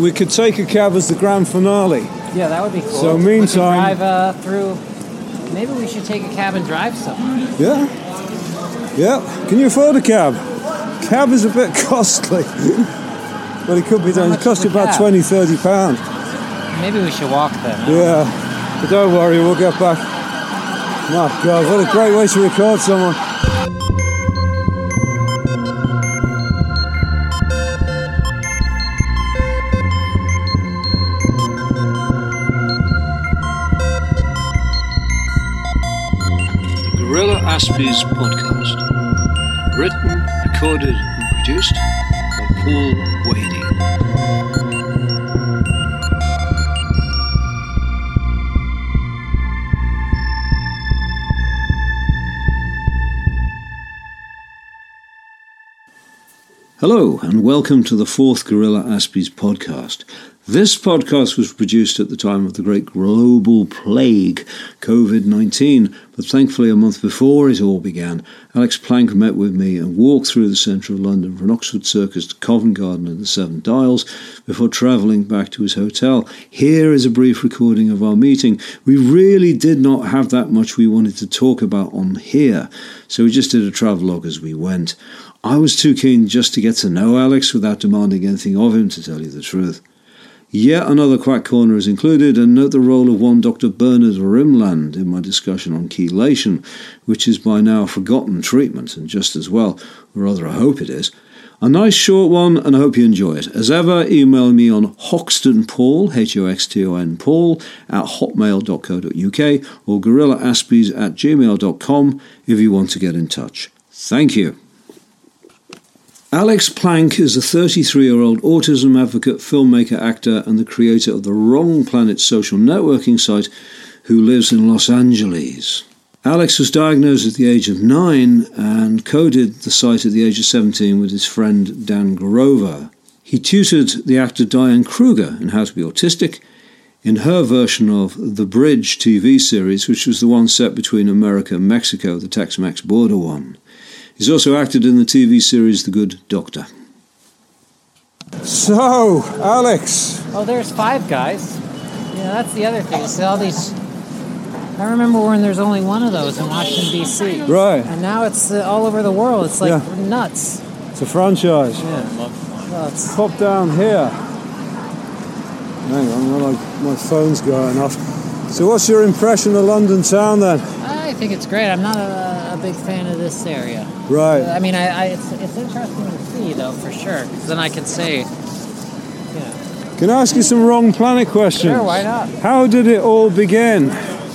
we could take a cab as the grand finale. Yeah, that would be cool. So We meantime- drive uh, through. Maybe we should take a cab and drive somewhere. Yeah? Yeah. Can you afford a cab? Cab is a bit costly. but it could be done. It much cost you about cab? 20, 30 pounds. Maybe we should walk then. huh? Yeah. But don't worry, we'll get back. My God, what a great way to record someone. Gorilla Aspies podcast. Written, recorded, and produced by Paul Wadey. Hello, and welcome to the fourth Gorilla Aspies podcast. This podcast was produced at the time of the great global plague, COVID 19, but thankfully, a month before it all began, Alex Plank met with me and walked through the centre of London from Oxford Circus to Covent Garden and the Seven Dials before travelling back to his hotel. Here is a brief recording of our meeting. We really did not have that much we wanted to talk about on here, so we just did a travelogue as we went. I was too keen just to get to know Alex without demanding anything of him, to tell you the truth. Yet another quack corner is included, and note the role of one Dr. Bernard Rimland in my discussion on chelation, which is by now a forgotten treatment, and just as well, or rather I hope it is. A nice short one, and I hope you enjoy it. As ever, email me on hoxtonpaul, H-O-X-T-O-N Paul, at hotmail.co.uk or gorillaaspies at gmail.com if you want to get in touch. Thank you. Alex Plank is a 33 year old autism advocate, filmmaker, actor, and the creator of the Wrong Planet social networking site who lives in Los Angeles. Alex was diagnosed at the age of nine and coded the site at the age of 17 with his friend Dan Grover. He tutored the actor Diane Kruger in How to Be Autistic in her version of The Bridge TV series, which was the one set between America and Mexico, the Tex Mex border one. He's also acted in the TV series The Good Doctor. So, Alex, Oh, there's Five Guys. Yeah, that's the other thing. See all these. I remember when there's only one of those in Washington D.C. Right. And now it's uh, all over the world. It's like Yeah. nuts. it's a franchise. Yeah. Well, it's- Pop down here. Hang on, my, my phone's going off. So, what's your impression of London town then? I think it's great. I'm not a, a big fan of this area. Right. I mean, I, I it's, it's interesting to see though for sure. 'cause then I can say, Can I ask you some wrong planet questions? Sure, why not? How did it all begin?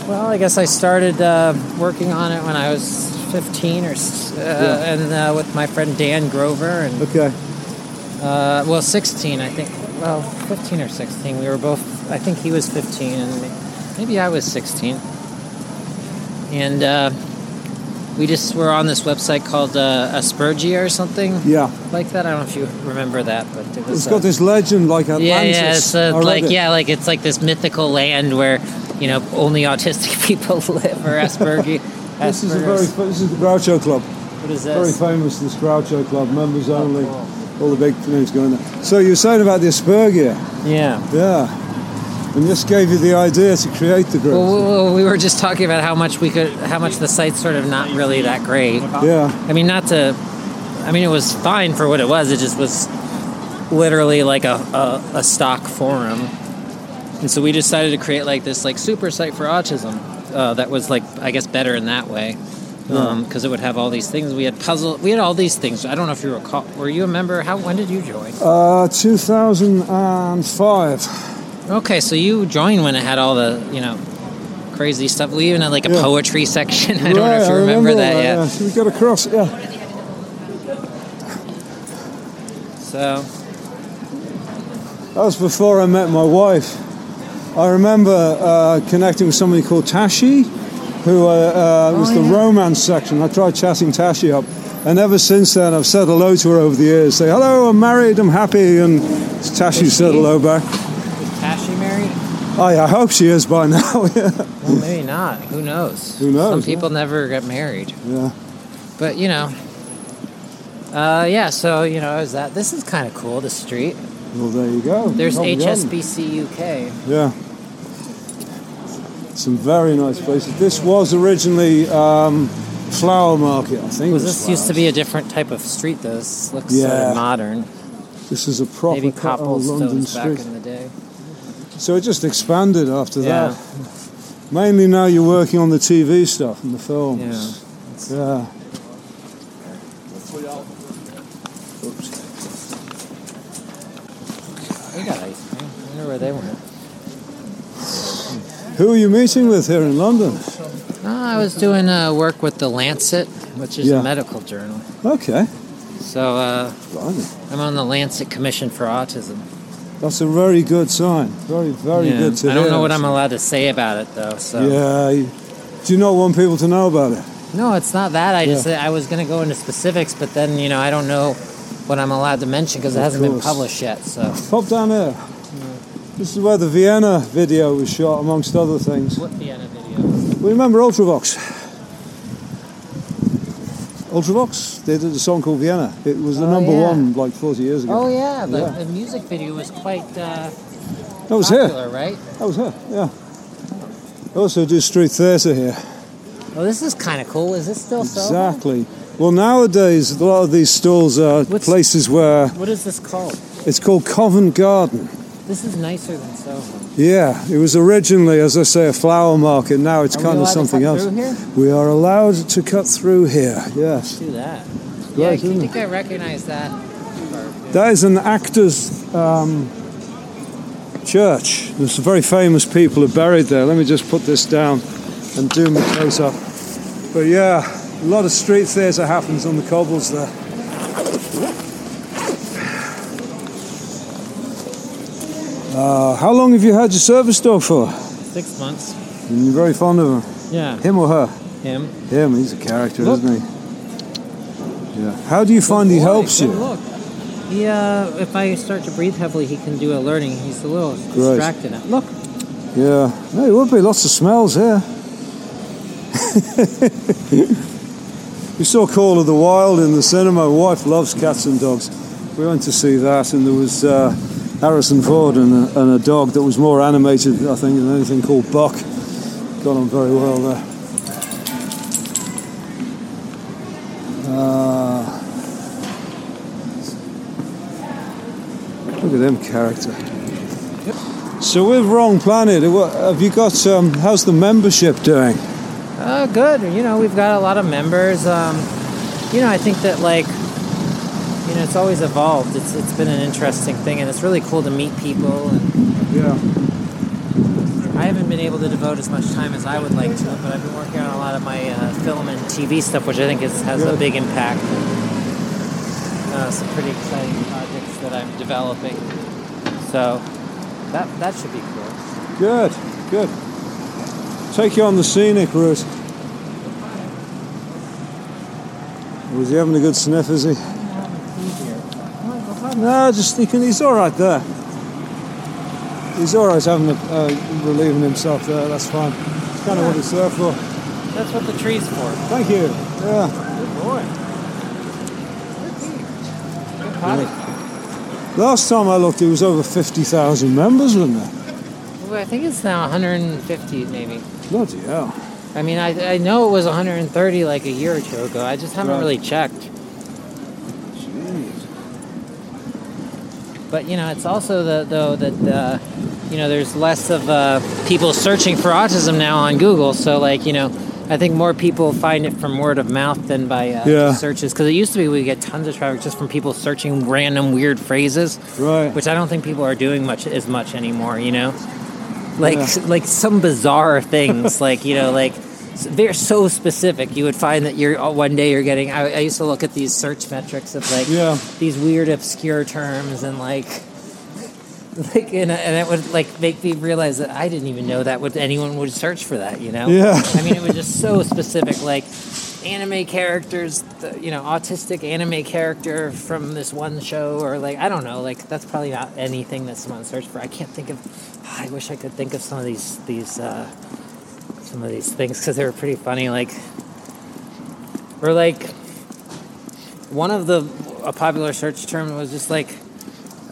Well, I guess I started uh, working on it when I was 15 or uh, and uh, with my friend Dan Grover and Okay. uh, well 16 I think well 15 or 16 we were both I think he was 15 and maybe I was 16 and uh, we just were on this website called uh, Aspergia or something Yeah. like that I don't know if you remember that but it was It's got uh, this legend like Atlantis. yeah, yeah, it's uh, like yeah, like it's like this mythical land where you know only autistic people live or Asperger. This is a very this is the Groucho Club. what is that? Very famous this Groucho Club, members only. cool. All the big names going there. So you were saying about the Aspergia, Yeah. yeah. And this gave you the idea to create the group. Well, we- we were just talking about how much we could, how much the site's sort of not really that great. yeah. I mean, not to. I mean, it was fine for what it was. It just was literally like a, a, a stock forum, and so we decided to create like this like super site for autism uh, that was like I guess better in that way because it would have all these things. We had puzzle. We had all these things. I don't know if you recall. Were you a member? How when did you join? Uh, 2005. Okay, so you joined when it had all the you know crazy stuff. We even had like a Yeah. poetry section. I don't know if you remember, all that. Yeah. So we got across. Yeah. So That was before I met my wife. I remember uh, connecting with somebody called Tashi, who uh, uh, was the romance section. I tried chatting Tashi up. And ever since then, I've said hello to her over the years. Say, hello, I'm married, I'm happy. And Tashi said hello back. Is Tashi married? Oh, yeah, I hope she is by now. Well, maybe not. Who knows? Who knows, Some people never get married. yeah. But you know, uh, yeah. So you know, is that this is kind of cool? The street. Well, there you go. There's Covent Garden. HSBC UK. Yeah. Some very nice places. This was originally um, Flower Market, I think. Was it this used to be a different type of street though? This looks sort Yeah. of modern. This is a proper Maybe cut old London cobblestones back street. in the day. So it just expanded after Yeah. that. Mainly now you're working on the TV stuff and the films. Yeah. Yeah. We got ice. I wonder where they went. Who are you meeting with here in London? I was doing uh, work with the Lancet, which is Yeah. a medical journal. Okay. So uh, I'm on the Lancet Commission for Autism. That's a very good sign. Very, very Yeah. good to I don't hear. know what I'm allowed to say about it though. So Yeah. Do you not want people to know about it? no, it's not that. I Yeah. just I was going to go into specifics, but then you know I don't know what I'm allowed to mention because it hasn't been published yet. So Pop down here. This is where the Vienna video was shot, amongst other things. what Vienna video? We remember Ultravox. Ultravox? They did a song called Vienna. It was the Oh, number yeah. one like 40 years ago. Oh yeah, the, Yeah. the music video was quite uh, that was here. popular, right? That was here, yeah. They also do street theatre here. Well, this is kind of cool. Is this still? Exactly. Well, nowadays, a lot of these stalls are What's- places where What is this called? it's called Covent Garden. This is nicer than Soho. Yeah, it was originally, as I say, a flower market. Now it's Are kind of something else. We are allowed to cut through here. Yes. Do that. Right, yeah, I think I recognize that. That is an actor's um, church. There's some very famous people are buried there. Let me just put this down and do my close up. But yeah, a lot of street theatre happens on the cobbles there. Uh, how long have you had your service dog for? Six months. And you're very fond of him. Yeah. Him or her? Him. Him, he's a character, Look. isn't he? Yeah. How do you find he helps you? Look. He, uh, if I start to breathe heavily, he can do alerting. He's a little distracted. now. Look. Yeah, no, it would be lots of smells here. we saw Call of the Wild in the cinema. My wife loves cats and dogs. We went to see that, and there was uh, Harrison Ford and a, and a dog that was more animated, I think, than anything called Buck. Got on very well there. Uh, look at them character. So with Wrong Planet, have you got? Um, how's the membership doing? Uh, good. You know, we've got a lot of members. Um, you know, I think that like, it's always evolved. It's it's been an interesting thing, and it's really cool to meet people. And Yeah. I haven't been able to devote as much time as I would like to, but I've been working on a lot of my uh, film and TV stuff, which I think is, has a big impact. Uh, some pretty exciting projects that I'm developing. So that that should be cool. Good, good. Take you on the scenic route. Was he having a good sniff? Is he? No, just can, he's all right there. He's all right having a, uh, relieving himself there. That's fine. It's kind of what it's there for. That's what the tree's for. Thank you. Yeah. Good boy. Good potty. Last time I looked, it was over fifty thousand members, wasn't there? Well, I think it's now 150 maybe. Bloody hell. I mean, I, I know it was 130 like a year or two ago. I just haven't Right. really checked. But you know, it's also the though that uh, you know there's less of uh, people searching for autism now on Google. So like you know, I think more people find it from word of mouth than by uh, Yeah. searches. Because it used to be we get tons of traffic just from people searching random weird phrases, Right. which I don't think people are doing much as much anymore. You know, like Yeah. like some bizarre things, like you know like. They're so specific. You would find that you're one day you're getting. I, I used to look at these search metrics of like Yeah. these weird obscure terms and like like and, and it would like make me realize that I didn't even know that would anyone would search for that you know Yeah. I mean it was just so specific like anime characters the, you know autistic anime character from this one show or like I don't know like that's probably not anything that someone searched for I can't think of I wish I could think of some of these these uh some of these things because they were pretty funny like or like one of the a popular search term was just like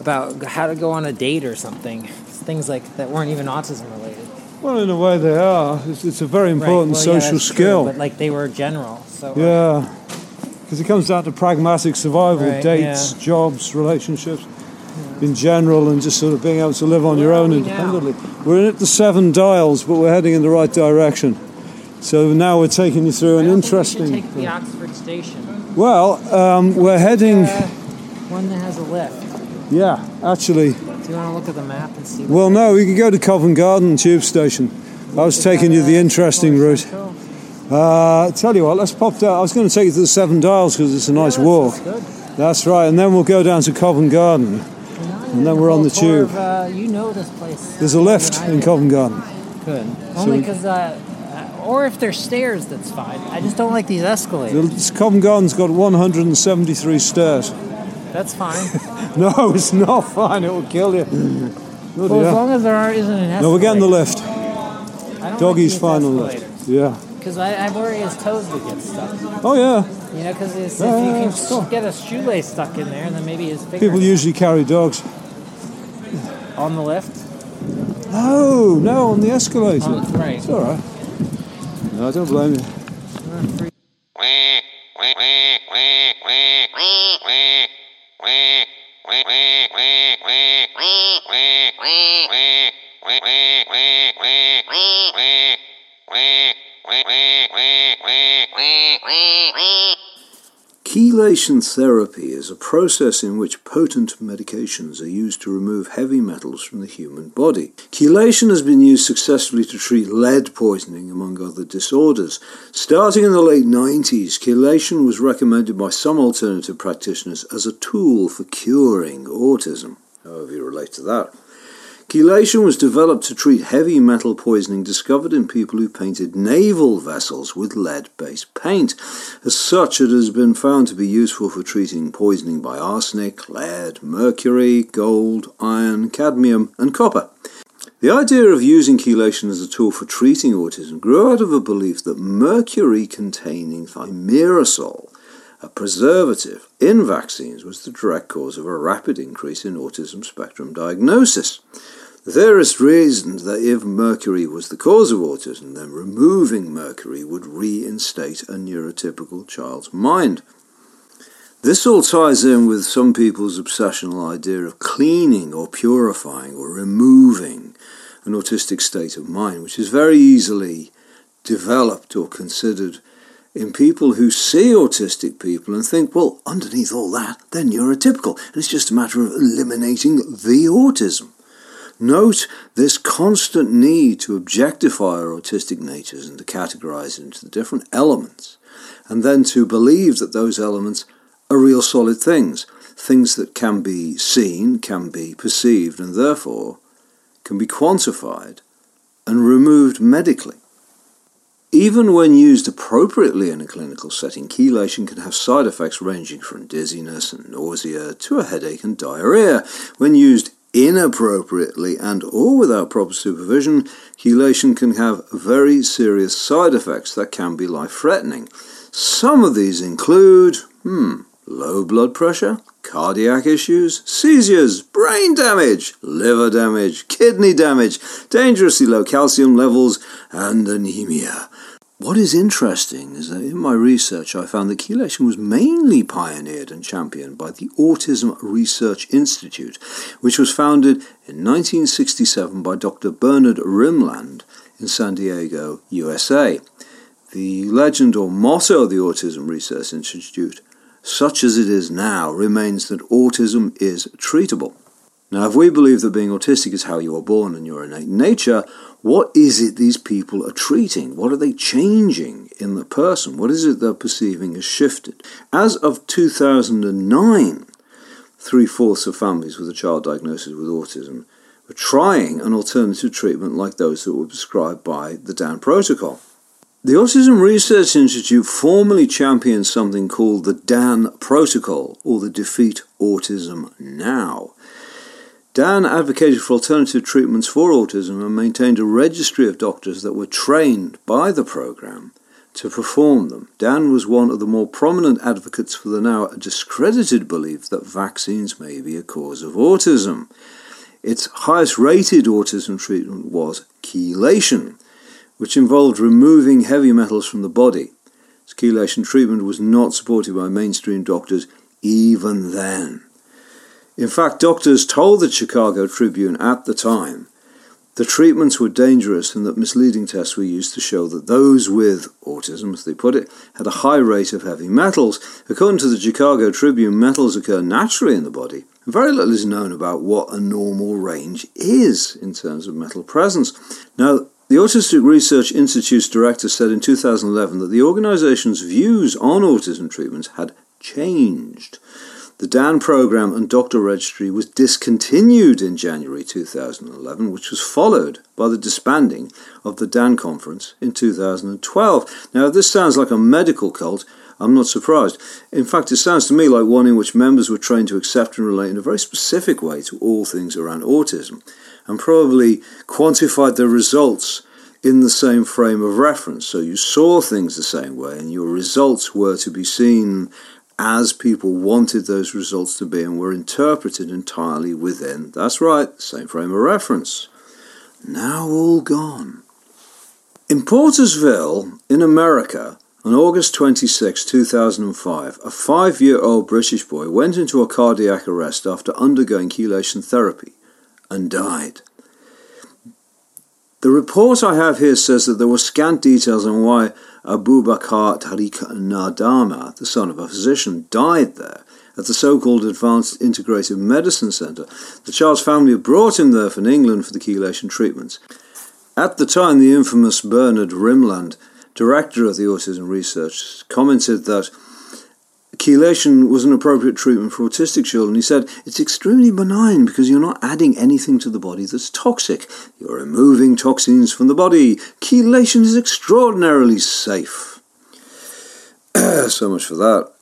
about how to go on a date or something. Things like that weren't even autism related. Well, in a way, they are. It's, it's a very important Right, well, yeah, social true, skill. but like they were general. So uh, Yeah, because it comes down to pragmatic survival, Right, dates, yeah. jobs, relationships in general, and just sort of being able to live on your Where are own we independently. We're at the Seven Dials, but we're heading in the right direction. So now we're taking you through an we interesting. should take the Oxford station. Well, um, we're heading. Uh, one that has a lift. Yeah, actually. Do you want to look at the map and see? Well, no, we can go to Covent Garden Tube Station. I was taking you the interesting route. Uh, tell you what, let's pop down. I was going to take you to the Seven Dials because it's a nice walk. Good. That's right, and then we'll go down to Covent Garden. And then we're on the tube. Of, uh, you know this place. There's a lift in Covent Garden. Good. Only because, uh, uh, or if there's stairs, that's fine. I just don't like these escalators. The- Covent Garden's got 173 stairs. That's fine. No, it's not fine. It will kill you. Well, as long as there aren't, isn't an escalator. No, we're getting the lift. Doggy's like fine on the lift. Yeah. Because I, I worry his toes would get stuck. Oh yeah. You know, because if you can yeah, get a shoelace stuck in there, and then maybe his People usually carry dogs. On the lift. No, no, on the escalator. Oh, right. It's all right. No, I don't blame you. Chelation therapy is a process in which potent medications are used to remove heavy metals from the human body. Chelation has been used successfully to treat lead poisoning, among other disorders. Starting in the late 90s, chelation was recommended by some alternative practitioners as a tool for curing autism. However, you relate to that. Chelation was developed to treat heavy metal poisoning discovered in people who painted naval vessels with lead based paint. As such, it has been found to be useful for treating poisoning by arsenic, lead, mercury, gold, iron, cadmium, and copper. The idea of using chelation as a tool for treating autism grew out of a belief that mercury containing thimerosal, a preservative, in vaccines was the direct cause of a rapid increase in autism spectrum diagnosis. Theorists reasoned that if mercury was the cause of autism, then removing mercury would reinstate a neurotypical child's mind. This all ties in with some people's obsessional idea of cleaning or purifying or removing an autistic state of mind, which is very easily developed or considered in people who see autistic people and think, well, underneath all that, they're neurotypical, and it's just a matter of eliminating the autism. Note this constant need to objectify our autistic natures and to categorize into the different elements, and then to believe that those elements are real solid things, things that can be seen, can be perceived, and therefore can be quantified and removed medically. Even when used appropriately in a clinical setting, chelation can have side effects ranging from dizziness and nausea to a headache and diarrhea. When used inappropriately and or without proper supervision, chelation can have very serious side effects that can be life-threatening. Some of these include, hmm, low blood pressure, cardiac issues, seizures, brain damage, liver damage, kidney damage, dangerously low calcium levels, and anemia. What is interesting is that in my research I found that chelation was mainly pioneered and championed by the Autism Research Institute, which was founded in 1967 by Dr. Bernard Rimland in San Diego, USA. The legend or motto of the Autism Research Institute, such as it is now, remains that autism is treatable. Now, if we believe that being autistic is how you are born and your innate nature, what is it these people are treating? What are they changing in the person? What is it they're perceiving as shifted? As of 2009, three fourths of families with a child diagnosed with autism were trying an alternative treatment like those that were prescribed by the DAN protocol. The Autism Research Institute formally championed something called the DAN Protocol, or the Defeat Autism Now. Dan advocated for alternative treatments for autism and maintained a registry of doctors that were trained by the program to perform them. Dan was one of the more prominent advocates for the now discredited belief that vaccines may be a cause of autism. Its highest rated autism treatment was chelation, which involved removing heavy metals from the body. Its chelation treatment was not supported by mainstream doctors even then. In fact, doctors told the Chicago Tribune at the time the treatments were dangerous and that misleading tests were used to show that those with autism, as they put it, had a high rate of heavy metals. According to the Chicago Tribune, metals occur naturally in the body. Very little is known about what a normal range is in terms of metal presence. Now, the Autistic Research Institute's director said in 2011 that the organization's views on autism treatments had changed. The DAN program and doctor registry was discontinued in January 2011, which was followed by the disbanding of the DAN conference in 2012. Now, this sounds like a medical cult. I'm not surprised. In fact, it sounds to me like one in which members were trained to accept and relate in a very specific way to all things around autism, and probably quantified their results in the same frame of reference. So you saw things the same way, and your results were to be seen as people wanted those results to be and were interpreted entirely within, that's right, same frame of reference. Now all gone. In Portersville, in America, on August 26, 2005, a five year old British boy went into a cardiac arrest after undergoing chelation therapy and died. The report I have here says that there were scant details on why Abubakar Tariq Nadama, the son of a physician, died there at the so-called Advanced Integrative Medicine Centre. The child's family brought him there from England for the chelation treatments. At the time, the infamous Bernard Rimland, director of the autism research, commented that chelation was an appropriate treatment for autistic children. He said, It's extremely benign because you're not adding anything to the body that's toxic. You're removing toxins from the body. Chelation is extraordinarily safe. so much for that.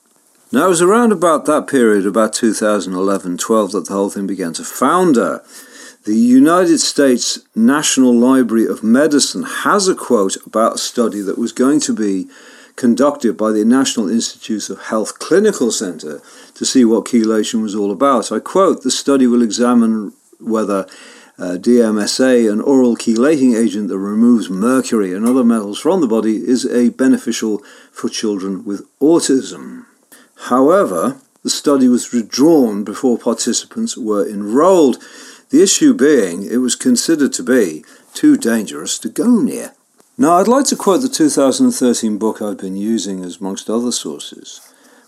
Now, it was around about that period, about 2011 12, that the whole thing began to founder. The United States National Library of Medicine has a quote about a study that was going to be conducted by the National Institutes of Health Clinical Centre to see what chelation was all about. I quote The study will examine whether uh, DMSA, an oral chelating agent that removes mercury and other metals from the body, is a beneficial for children with autism. However, the study was withdrawn before participants were enrolled. The issue being it was considered to be too dangerous to go near. Now, I'd like to quote the 2013 book I've been using as amongst other sources,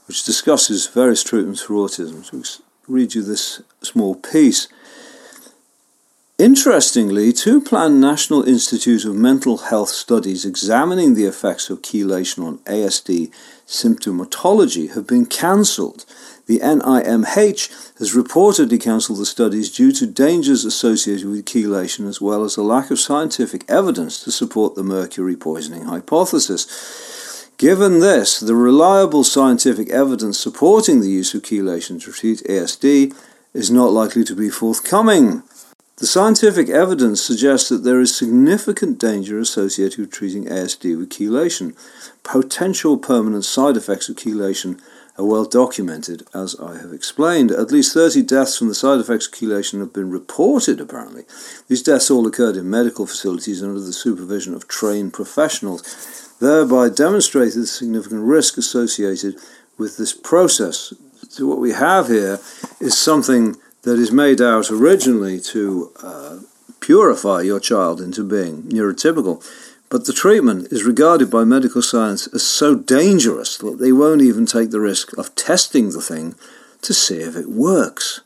which discusses various treatments for autism. To read you this small piece. Interestingly, two planned National Institute of Mental Health studies examining the effects of chelation on ASD symptomatology have been cancelled. The NIMH has reportedly cancelled the studies due to dangers associated with chelation as well as a lack of scientific evidence to support the mercury poisoning hypothesis. Given this, the reliable scientific evidence supporting the use of chelation to treat ASD is not likely to be forthcoming. The scientific evidence suggests that there is significant danger associated with treating ASD with chelation. Potential permanent side effects of chelation are well documented, as I have explained. At least 30 deaths from the side effects of chelation have been reported, apparently. These deaths all occurred in medical facilities under the supervision of trained professionals, thereby demonstrating the significant risk associated with this process. So, what we have here is something that is made out originally to uh, purify your child into being neurotypical. But the treatment is regarded by medical science as so dangerous that they won't even take the risk of testing the thing to see if it works.